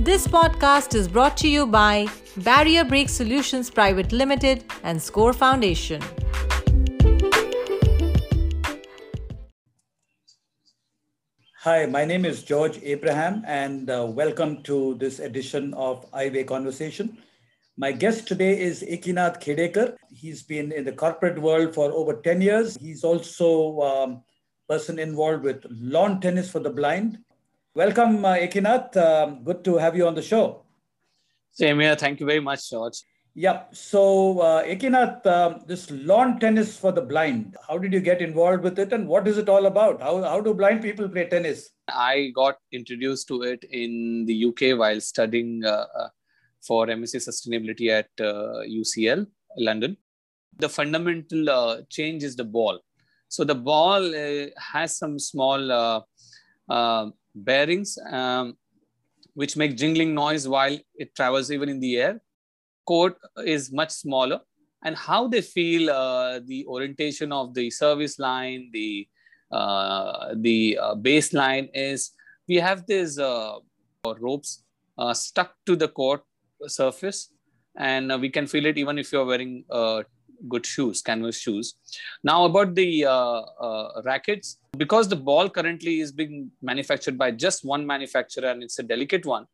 This podcast is brought to you by Barrier Break Solutions Private Limited and Score Foundation. Hi, my name is George Abraham, and uh, welcome to this edition of Eyeway Conversation. My guest today is Ekinath Khedekar. He's been in the corporate world for over 10 years. He's also um, person involved with lawn tennis for the blind. Welcome, uh, Ekinath. Um, good to have you on the show. Same here. Thank you very much, George. Yeah. So, uh, Ekinath, um, this lawn tennis for the blind, how did you get involved with it and what is it all about? How, how do blind people play tennis? I got introduced to it in the UK while studying uh, uh, for MSc Sustainability at uh, UCL, London. The fundamental uh, change is the ball. So, the ball uh, has some small uh, uh, bearings um, which make jingling noise while it travels even in the air court is much smaller and how they feel uh, the orientation of the service line the uh, the uh, baseline is we have these uh, ropes uh, stuck to the court surface and uh, we can feel it even if you're wearing good shoes canvas shoes now about the rackets because the ball currently is being manufactured by just one manufacturer and it's a delicate one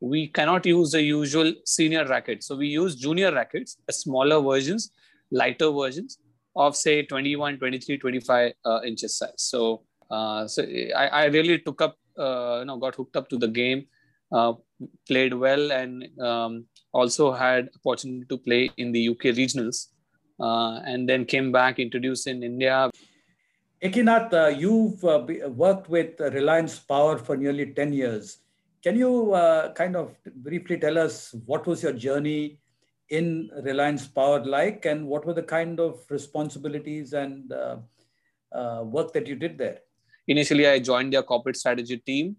we cannot use the usual senior rackets. So we use junior rackets, smaller versions, lighter versions of say 21, 23, 25 uh, inches size. So, uh, so I, I, really took up, uh, you know, got hooked up to the game, uh, played well, and um, also had opportunity to play in the UK regionals, uh, and then came back introduced in India. Ekinath, uh, you've worked with Reliance Power for nearly 10 years. Can you uh, kind of briefly tell us what was your journey in Reliance Power like and what were the kind of responsibilities and uh, uh, work that you did there? Initially, I joined their corporate strategy team.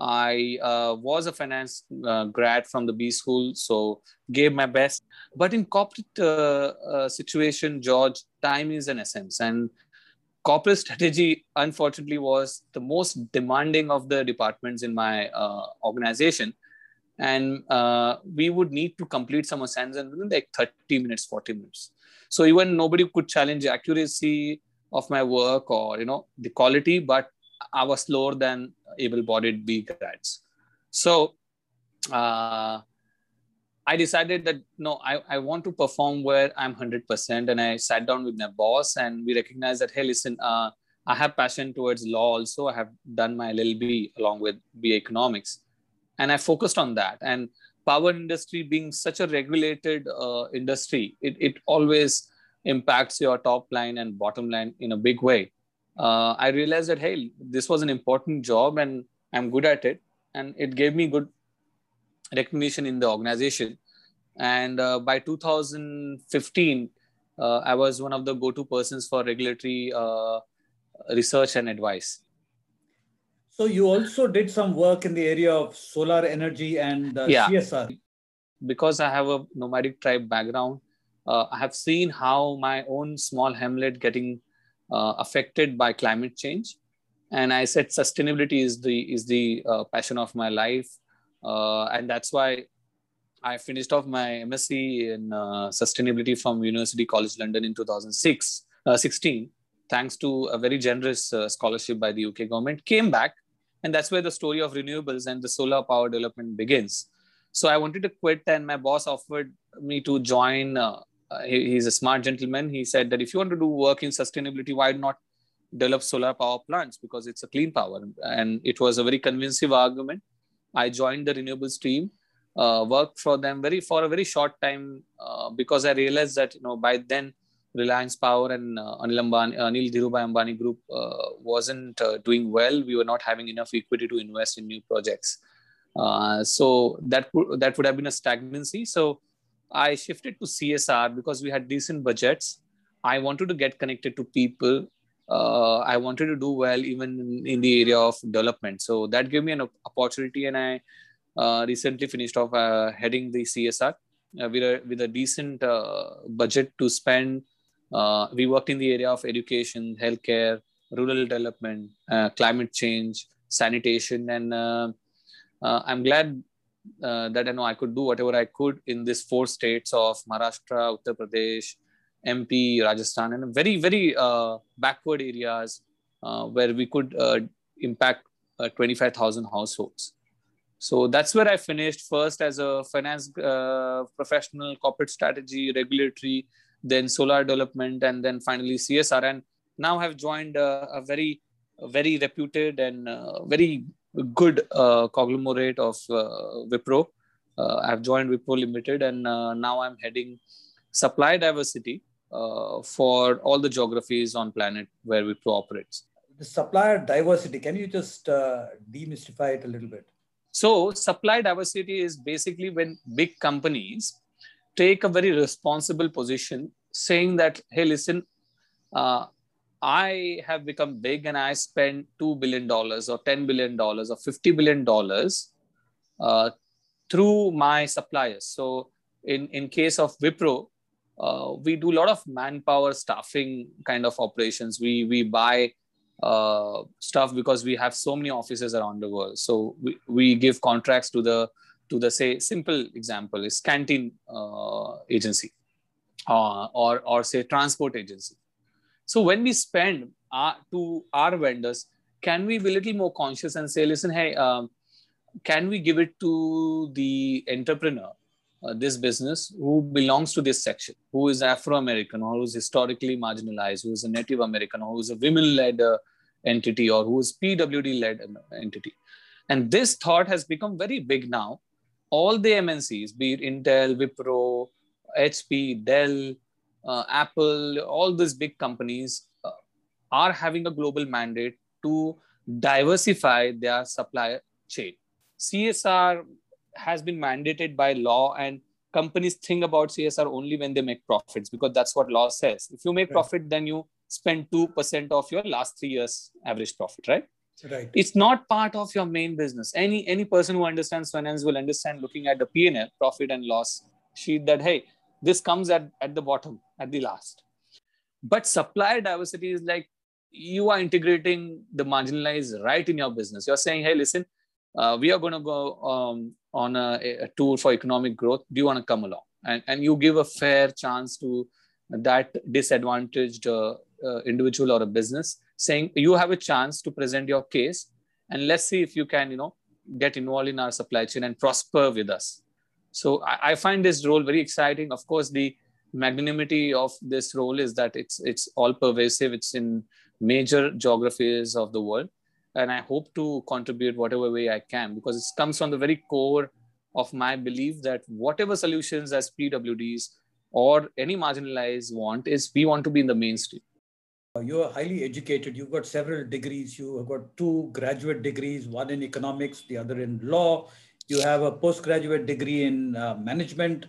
I uh, was a finance uh, grad from the B school, so gave my best. But in corporate uh, situation, George, time is an essence, and corporate strategy unfortunately was the most demanding of the departments in my uh, organization. And uh, we would need to complete some assignments within like 30 minutes 40 minutes. So even nobody could challenge the accuracy of my work or you know the quality but i was slower than able-bodied b grads so uh, I decided that no, I, I want to perform where I'm 100%. And I sat down with my boss and we recognized that, hey, listen, uh, I have passion towards law also. I have done my LLB along with BA economics. And I focused on that. And power industry being such a regulated uh, industry, it, it always impacts your top line and bottom line in a big way. Uh, I realized that, hey, this was an important job and I'm good at it. And it gave me good recognition in the organization. And uh, by 2015, uh, I was one of the go-to persons for regulatory uh, research and advice. So you also did some work in the area of solar energy and uh, yeah. CSR. Because I have a nomadic tribe background, uh, I have seen how my own small hamlet getting uh, affected by climate change and i said sustainability is the is the uh, passion of my life uh, and that's why I finished off my MSc in uh, sustainability from University College London in 2006, uh, 16, thanks to a very generous scholarship by the UK government. Came back, and that's where the story of renewables and the solar power development begins. So I wanted to quit, and my boss offered me to join. Uh, he, he's a smart gentleman. He said that if you want to do work in sustainability, why not develop solar power plants because it's a clean power? And it was a very convincing argument I joined the renewables team, uh, worked for them very for a very short time uh, because I realized that you know by then Reliance Power and uh, Anil Ambani, Anil Dhirubhai Ambani Group uh, wasn't uh, doing well. We were not having enough equity to invest in new projects. Uh, so that that would have been a stagnancy. So I shifted to CSR because we had decent budgets. I wanted to get connected to people uh, I wanted to do well even in, the area of development. So that gave me an opportunity, and I uh, recently finished off uh, heading the CSR uh, with a with a decent uh, budget to spend Uh, we worked in the area of education, healthcare, rural development, climate change, sanitation, and I'm glad uh, that I know I could do whatever I could in these four states of Maharashtra, Uttar Pradesh, MP, Rajasthan, and very very backward areas where we could impact 25,000 households. So that's where I finished first as a finance uh, professional, corporate strategy, regulatory, then solar development, and then finally CSR. And now have joined uh, a very, very reputed and uh, very good uh, conglomerate of uh, Wipro. Uh, I've joined Wipro Limited, and now I'm heading supply diversity for all the geographies on planet where Wipro operates. The supplier diversity. Can you just demystify it a little bit? So, supply diversity is basically when big companies take a very responsible position saying that, hey, listen, uh, I have become big and I spend $2 billion or $10 billion or $50 billion uh, through my suppliers. So, in, in case of Wipro, uh, we do a lot of manpower staffing kind of operations. We, we buy uh, stuff because we have so many offices around the world. So we, we give contracts to the to the say simple example is canteen uh, agency uh, or or say transport agency. So when we spend our, to our vendors, can we be a little more conscious and say, listen, hey, um, can we give it to the entrepreneur, uh, this business who belongs to this section, who is Afro American or who's historically marginalized, who is a Native American or who is a women led uh, entity or who is PWD led entity. And this thought has become very big now. All the MNCs, be it Intel, Wipro, HP, Dell, uh, Apple, all these big companies uh, are having a global mandate to diversify their supply chain. CSR has been mandated by law and companies think about CSR only when they make profits because that's what law says. If you make right. profit, then you spend 2% of your last three years average profit, right? Right. It's not part of your main business. Any any person who understands finance will understand looking at the P&L, profit and loss sheet that, hey, this comes at, at the bottom, at the last. But supplier diversity is like you are integrating the marginalized right in your business. You're saying, hey, listen, uh, we are going to go um, on a, a, tour for economic growth. Do you want to come along? And, and you give a fair chance to that disadvantaged uh, uh, individual or a business saying you have a chance to present your case and let's see if you can you know get involved in our supply chain and prosper with us so I, I find this role very exciting of course the magnanimity of this role is that it's it's all pervasive it's in major geographies of the world and i hope to contribute whatever way i can because it comes from the very core of my belief that whatever solutions as pwds or any marginalized want is we want to be in the mainstream uh, you're highly educated. You've got several degrees. You have got two graduate degrees, one in economics, the other in law. You have a postgraduate degree in uh, management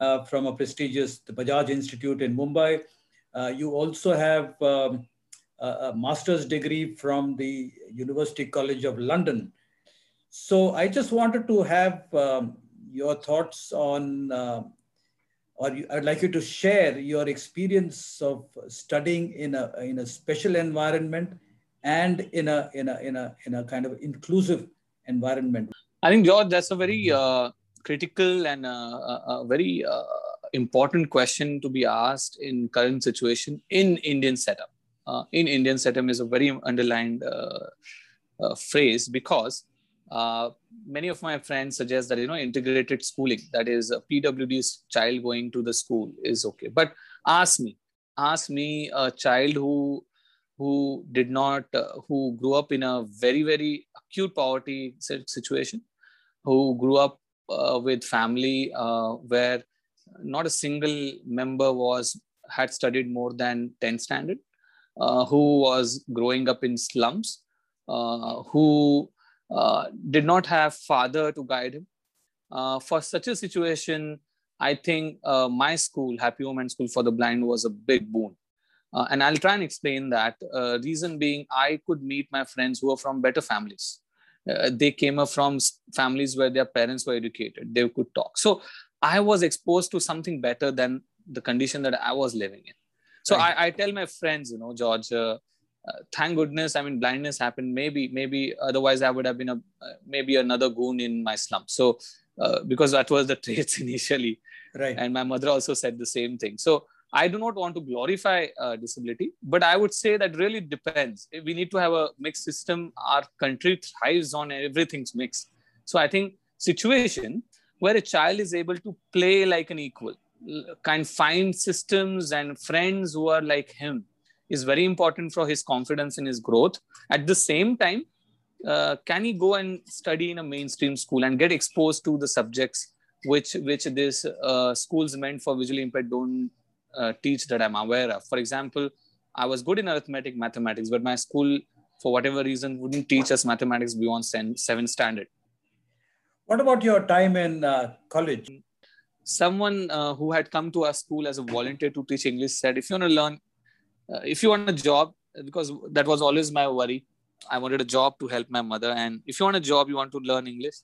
uh, from a prestigious Bajaj Institute in Mumbai. Uh, you also have um, a, a, master's degree from the University College of London. So I just wanted to have um, your thoughts on uh, or you, I'd like you to share your experience of studying in a in a special environment and in a in a in a in a kind of inclusive environment. I think George, that's a very uh, critical and uh, a, very uh, important question to be asked in current situation in Indian setup. Uh, in Indian setup is a very underlined uh, uh, phrase because uh, many of my friends suggest that you know integrated schooling that is a pwd's child going to the school is okay but ask me ask me a child who who did not uh, who grew up in a very very acute poverty situation who grew up uh, with family uh, where not a single member was had studied more than 10 standard uh, who was growing up in slums uh, who uh, did not have father to guide him. For such a situation, I think my school, Happy Home and School for the Blind, was a big boon. Uh, and I'll try and explain that. Uh, reason being, I could meet my friends who are from better families. they came up from families where their parents were educated. They could talk. So I was exposed to something better than the condition that I was living in. So right. I, I tell my friends, you know, George, uh, uh, thank goodness. I mean, blindness happened. Maybe, maybe otherwise I would have been a uh, maybe another goon in my slum. So uh, because that was the traits initially, right? And my mother also said the same thing. So I do not want to glorify uh, disability, but I would say that really depends. We need to have a mixed system. Our country thrives on everything's mixed. So I think situation where a child is able to play like an equal, can find systems and friends who are like him, is very important for his confidence in his growth. At the same time, uh, can he go and study in a mainstream school and get exposed to the subjects which which this uh, schools meant for visually impaired don't uh, teach that I'm aware of. For example, I was good in arithmetic, mathematics, but my school, for whatever reason, wouldn't teach us mathematics beyond seventh standard. What about your time in uh, college? Someone uh, who had come to our school as a volunteer to teach English said, if you want to learn, uh, if you want a job, because that was always my worry. I wanted a job to help my mother. And if you want a job, you want to learn English.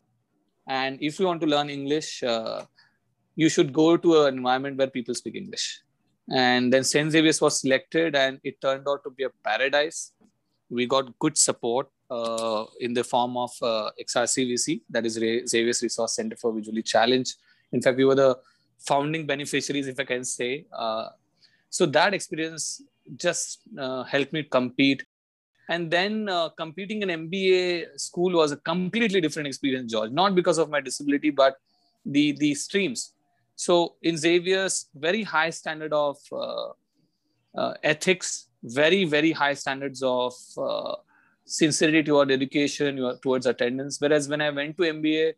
And if you want to learn English, uh, you should go to an environment where people speak English and then St. Xavier's was selected, and it turned out to be a paradise. We got good support uh, in the form of uh, XRCVC, that is Xavier's Resource Center for Visually Challenged. In fact, we were the founding beneficiaries, if I can say. Uh, so that experience just uh, helped me compete. And then uh, competing in MBA school was a completely different experience, George. Not because of my disability, but the the streams so in Xavier's, very high standard of uh, uh, ethics, very very high standards of uh, sincerity toward education, towards attendance. Whereas when I went to MBA,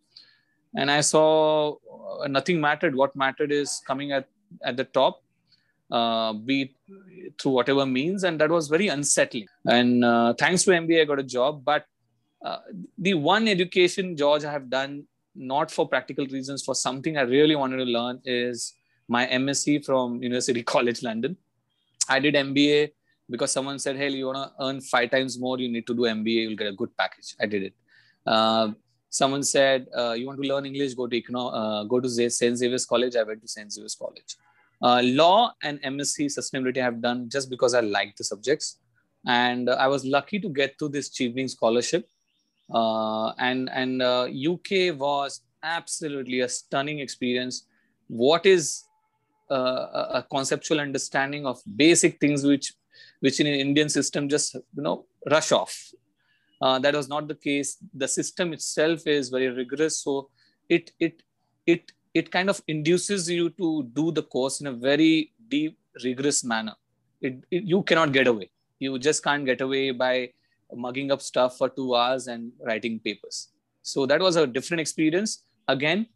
and I saw uh, nothing mattered. What mattered is coming at at the top, uh, be it through whatever means, and that was very unsettling. And uh, thanks to MBA, I got a job. But the one education, George, I have done not for practical reasons, for something I really wanted to learn is my MSc from University College London. I did MBA because someone said, "Hey, you want to earn five times more? You need to do MBA. You'll get a good package." I did it. Uh, someone said, uh, "You want to learn English? Go to Econo- uh, go to St. Xavier's College." I went to St. Xavier's College. Uh, law and MSc sustainability I have done just because I liked the subjects, and I was lucky to get to this Chevening scholarship uh, and and uh, UK was absolutely a stunning experience. What is uh, a conceptual understanding of basic things which which in an Indian system just you know rush off. Uh, that was not the case. The system itself is very rigorous, so it it it it kind of induces you to do the course in a very deep, rigorous manner. It, it, you cannot get away. You just can't get away by mugging up stuff for two hours and writing papers. So that was a different experience. Again,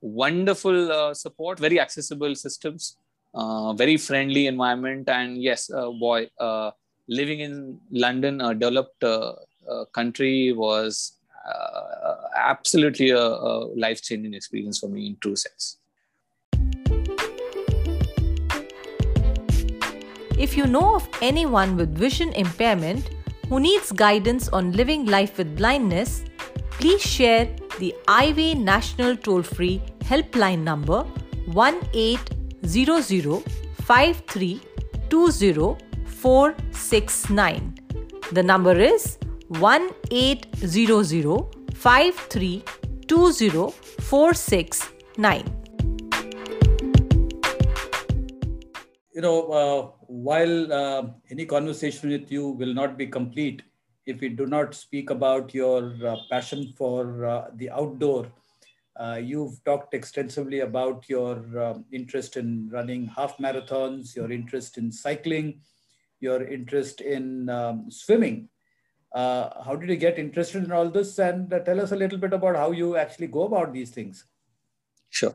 wonderful uh, support, very accessible systems, uh, very friendly environment, and yes, uh, boy, uh, living in London, a developed uh, uh, country, was absolutely a, a life-changing experience for me in true sense. If you know of anyone with vision impairment who needs guidance on living life with blindness, please share the Eyeway National Toll Free Helpline number 1800 The number is 1800 You know, uh, while uh, any conversation with you will not be complete if we do not speak about your uh, passion for uh, the outdoor. Uh, you've talked extensively about your um, interest in running half marathons, your interest in cycling, your interest in um, swimming. Uh, how did you get interested in all this? And uh, tell us a little bit about how you actually go about these things. Sure.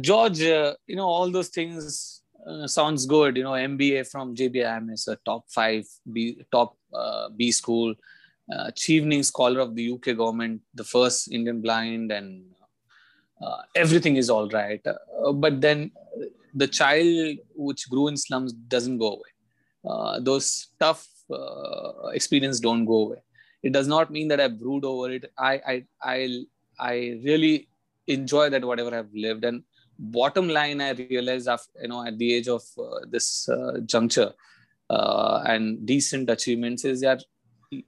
George, you know, all those things uh, sounds good. You know, MBA from JBIM is a top five B, top uh, B school. Uh, Chevening Scholar of the UK government, the first Indian blind, and uh, everything is all right. Uh, but then the child which grew in slums doesn't go away. Uh, those tough uh, experiences don't go away. It does not mean that I brood over it. I I I I really enjoy that whatever I've lived. And bottom line i realized after, you know at the age of uh, this uh, juncture uh, and decent achievements is that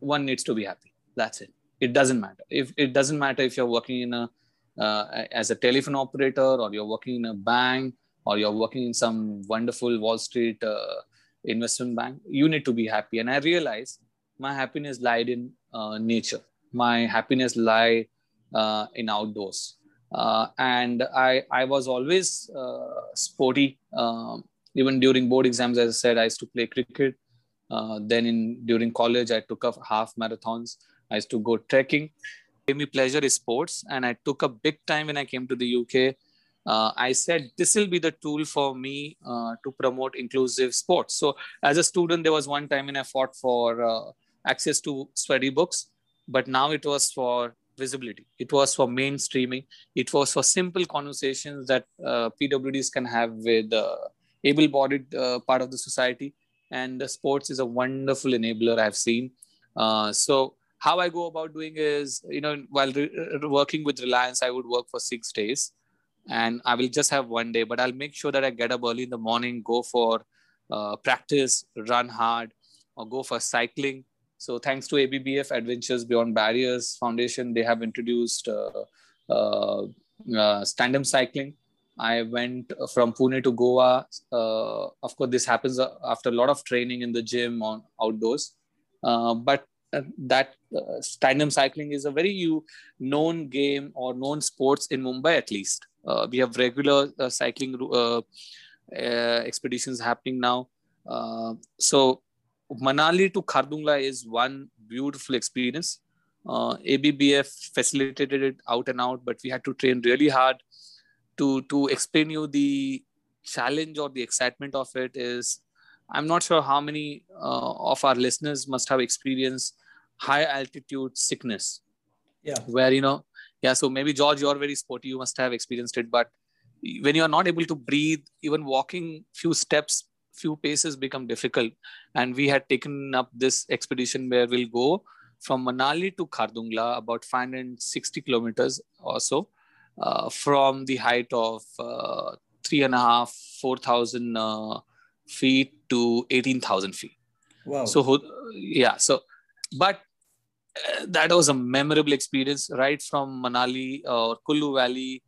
one needs to be happy. That's it. It doesn't matter. If it doesn't matter if you're working in a uh, as a telephone operator or you're working in a bank or you're working in some wonderful wall street uh, investment bank you need to be happy. And i realized my happiness lied in nature. My happiness lie uh, in outdoors uh, and i i was always uh, sporty. Um, even during board exams as i said i used to play cricket. Uh, then in during college i took up half marathons. I used to go trekking. Gave me pleasure is sports and i took a big time when i came to the uk uh, i said this will be the tool for me uh, to promote inclusive sports. So as a student there was one time when i fought for uh, access to study books but now it was for visibility. It was for mainstreaming it was for simple conversations that uh, pwds can have with the able-bodied uh, part of the society. And the sports is a wonderful enabler i've seen. Uh, so how I go about doing is, you know, while re- working with Reliance, I would work for six days. And I will just have one day, but I'll make sure that I get up early in the morning, go for uh, practice, run hard, or go for cycling. So thanks to ABBF Adventures Beyond Barriers Foundation, they have introduced uh, uh, uh tandem cycling. I went from Pune to Goa. Uh, of course, this happens uh, after a lot of training in the gym on outdoors. but uh, that uh, tandem cycling is a very known game or known sports in Mumbai at least. Uh, we have regular uh, cycling uh, uh, expeditions happening now. so Manali to Khardungla is one beautiful experience. ABBF facilitated it out and out, but we had to train really hard to to explain you the challenge or the excitement of it is I'm not sure how many uh, of our listeners must have experienced high altitude sickness. Yeah. Where, you know, yeah, so maybe George, you're very sporty, you must have experienced it. But when you're not able to breathe, even walking few steps, few paces become difficult. And we had taken up this expedition where we'll go from Manali to Khardungla, about 560 kilometers or so, uh, from the height of uh, three and a half, 4,000 uh, feet to 18,000 feet. Wow. So, yeah. So, but uh, that was a memorable experience right from Manali or Kullu Valley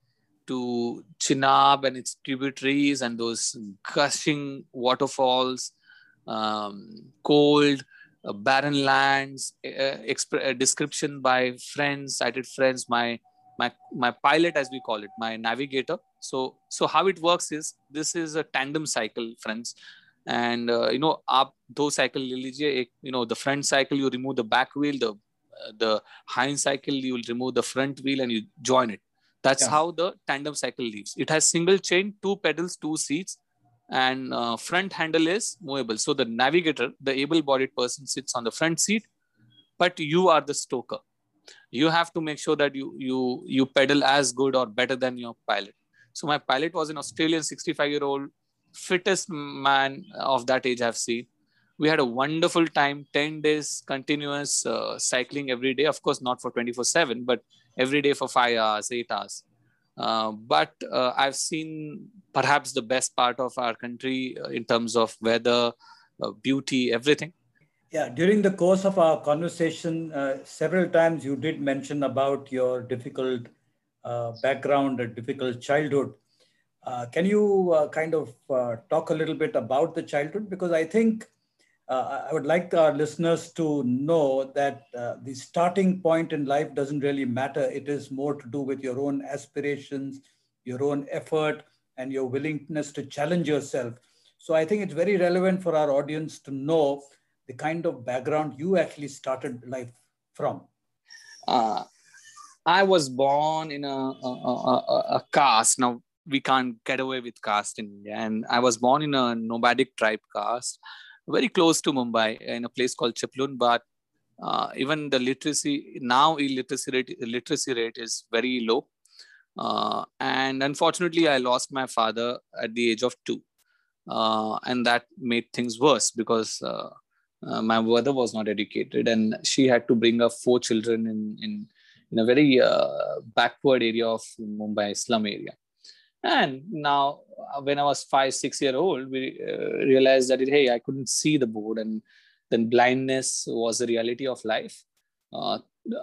to Chenab and its tributaries and those gushing waterfalls, um, cold, uh, barren lands, uh, exp- uh, description by friends, sighted friends, my, my, my pilot, as we call it, my navigator. So, so how it works is this is a tandem cycle, friends. And uh, you know, up those cycle you know the front cycle you remove the back wheel the uh, the hind cycle you will remove the front wheel and you join it that's yeah. how the tandem cycle leaves. It has single chain two pedals two seats and uh, front handle is movable. So the navigator the able bodied person sits on the front seat but you are the stoker. You have to make sure that you you you pedal as good or better than your pilot. So my pilot was an australian 65 year old fittest man of that age i've seen. We had a wonderful time 10 days continuous uh, cycling every day. Of course not for 24 7 but every day for 5 hours 8 hours uh, but uh, i've seen perhaps the best part of our country uh, in terms of weather uh, beauty everything yeah, during the course of our conversation, uh, several times you did mention about your difficult background, a difficult childhood. Can you kind of talk a little bit about the childhood? Because I think uh, I would like our listeners to know that the starting point in life doesn't really matter. It is more to do with your own aspirations, your own effort, and your willingness to challenge yourself. So I think it's very relevant for our audience to know the kind of background you actually started life from? Uh, I was born in a, a, a, a, caste. Now, we can't get away with caste in India. And I was born in a nomadic tribe caste, very close to Mumbai, in a place called Chiplun. But uh, even the literacy, now illiteracy rate, literacy rate is very low. Uh, and unfortunately, I lost my father at the age of two. Uh, and that made things worse because uh, uh, my mother was not educated and she had to bring up four children in in, in a very uh, backward area of mumbai slum area And now, uh, when I was five, six year old, we uh, realized that hey, I couldn't see the board, and then blindness was the reality of life. Uh,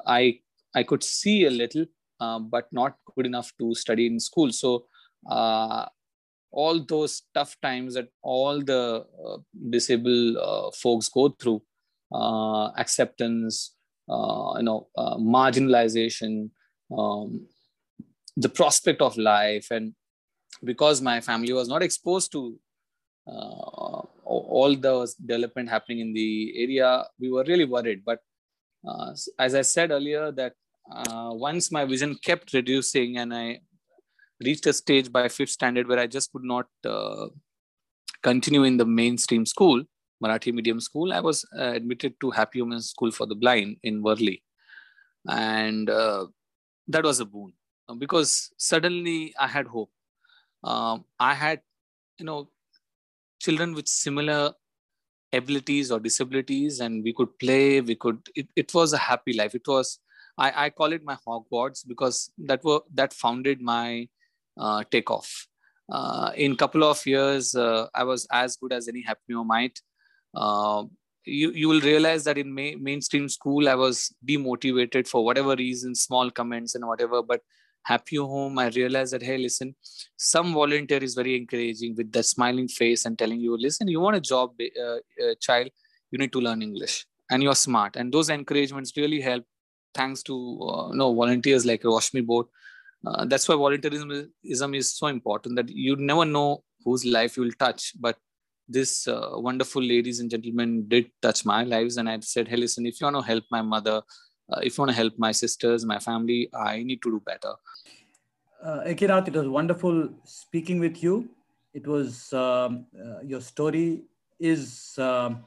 I I could see a little, uh, but not good enough to study in school. So uh, all those tough times that all the uh, disabled folks go through, acceptance, you know, marginalization, um, the prospect of life, and because my family was not exposed to uh, all the development happening in the area, we were really worried. But uh, as I said earlier, that uh, once my vision kept reducing and I reached a stage by fifth standard where I just could not uh, continue in the mainstream school, Marathi medium school, I was uh, admitted to Happy Home and School for the Blind in Worli. And uh, that was a boon because suddenly I had hope. Um, I had, you know, children with similar abilities or disabilities and we could play we could it, it was a happy life. It was I, I call it my hogwarts because that were that founded my uh, takeoff. Uh, in couple of years uh, i was as good as any might uh, you, you will realize that in ma- mainstream school i was demotivated for whatever reason small comments and whatever but happy home i realized that hey listen some volunteer is very encouraging with that smiling face and telling you listen you want a job uh, uh, child you need to learn english. And you're smart. And those encouragements really help thanks to uh, no volunteers like Roshni Board. Uh, that's why volunteerism is so important that you never know whose life you will touch. But this uh, wonderful ladies and gentlemen did touch my lives. And i said hey listen if you want to help my mother uh, if you want to help my sisters, my family, I need to do better. Uh, Ekinath, it was wonderful speaking with you. It was um, uh, your story is um,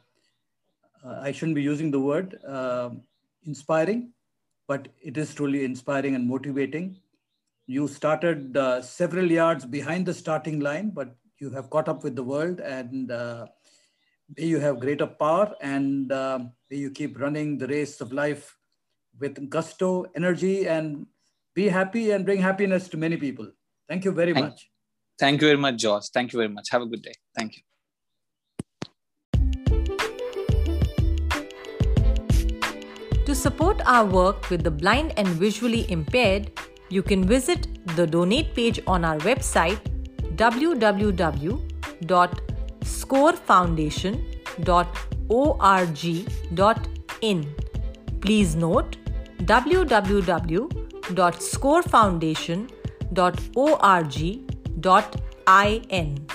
uh, I shouldn't be using the word uh, inspiring, but it is truly inspiring and motivating. You started uh, several yards behind the starting line, but you have caught up with the world and uh, you have greater power and you keep running the race of life with gusto, energy, and be happy and bring happiness to many people. Thank you very thank, much. Thank you very much, Josh. Thank you very much. Have a good day. Thank you. To support our work with the blind and visually impaired, you can visit the donate page on our website www.scorefoundation.org.in. Please note www.scorefoundation.org.in.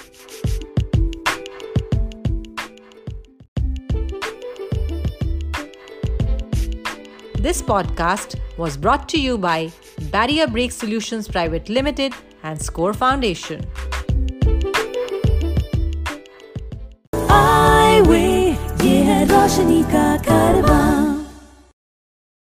This podcast was brought to you by Barrier Break Solutions Private Limited and Score Foundation. I ये है रोशनी का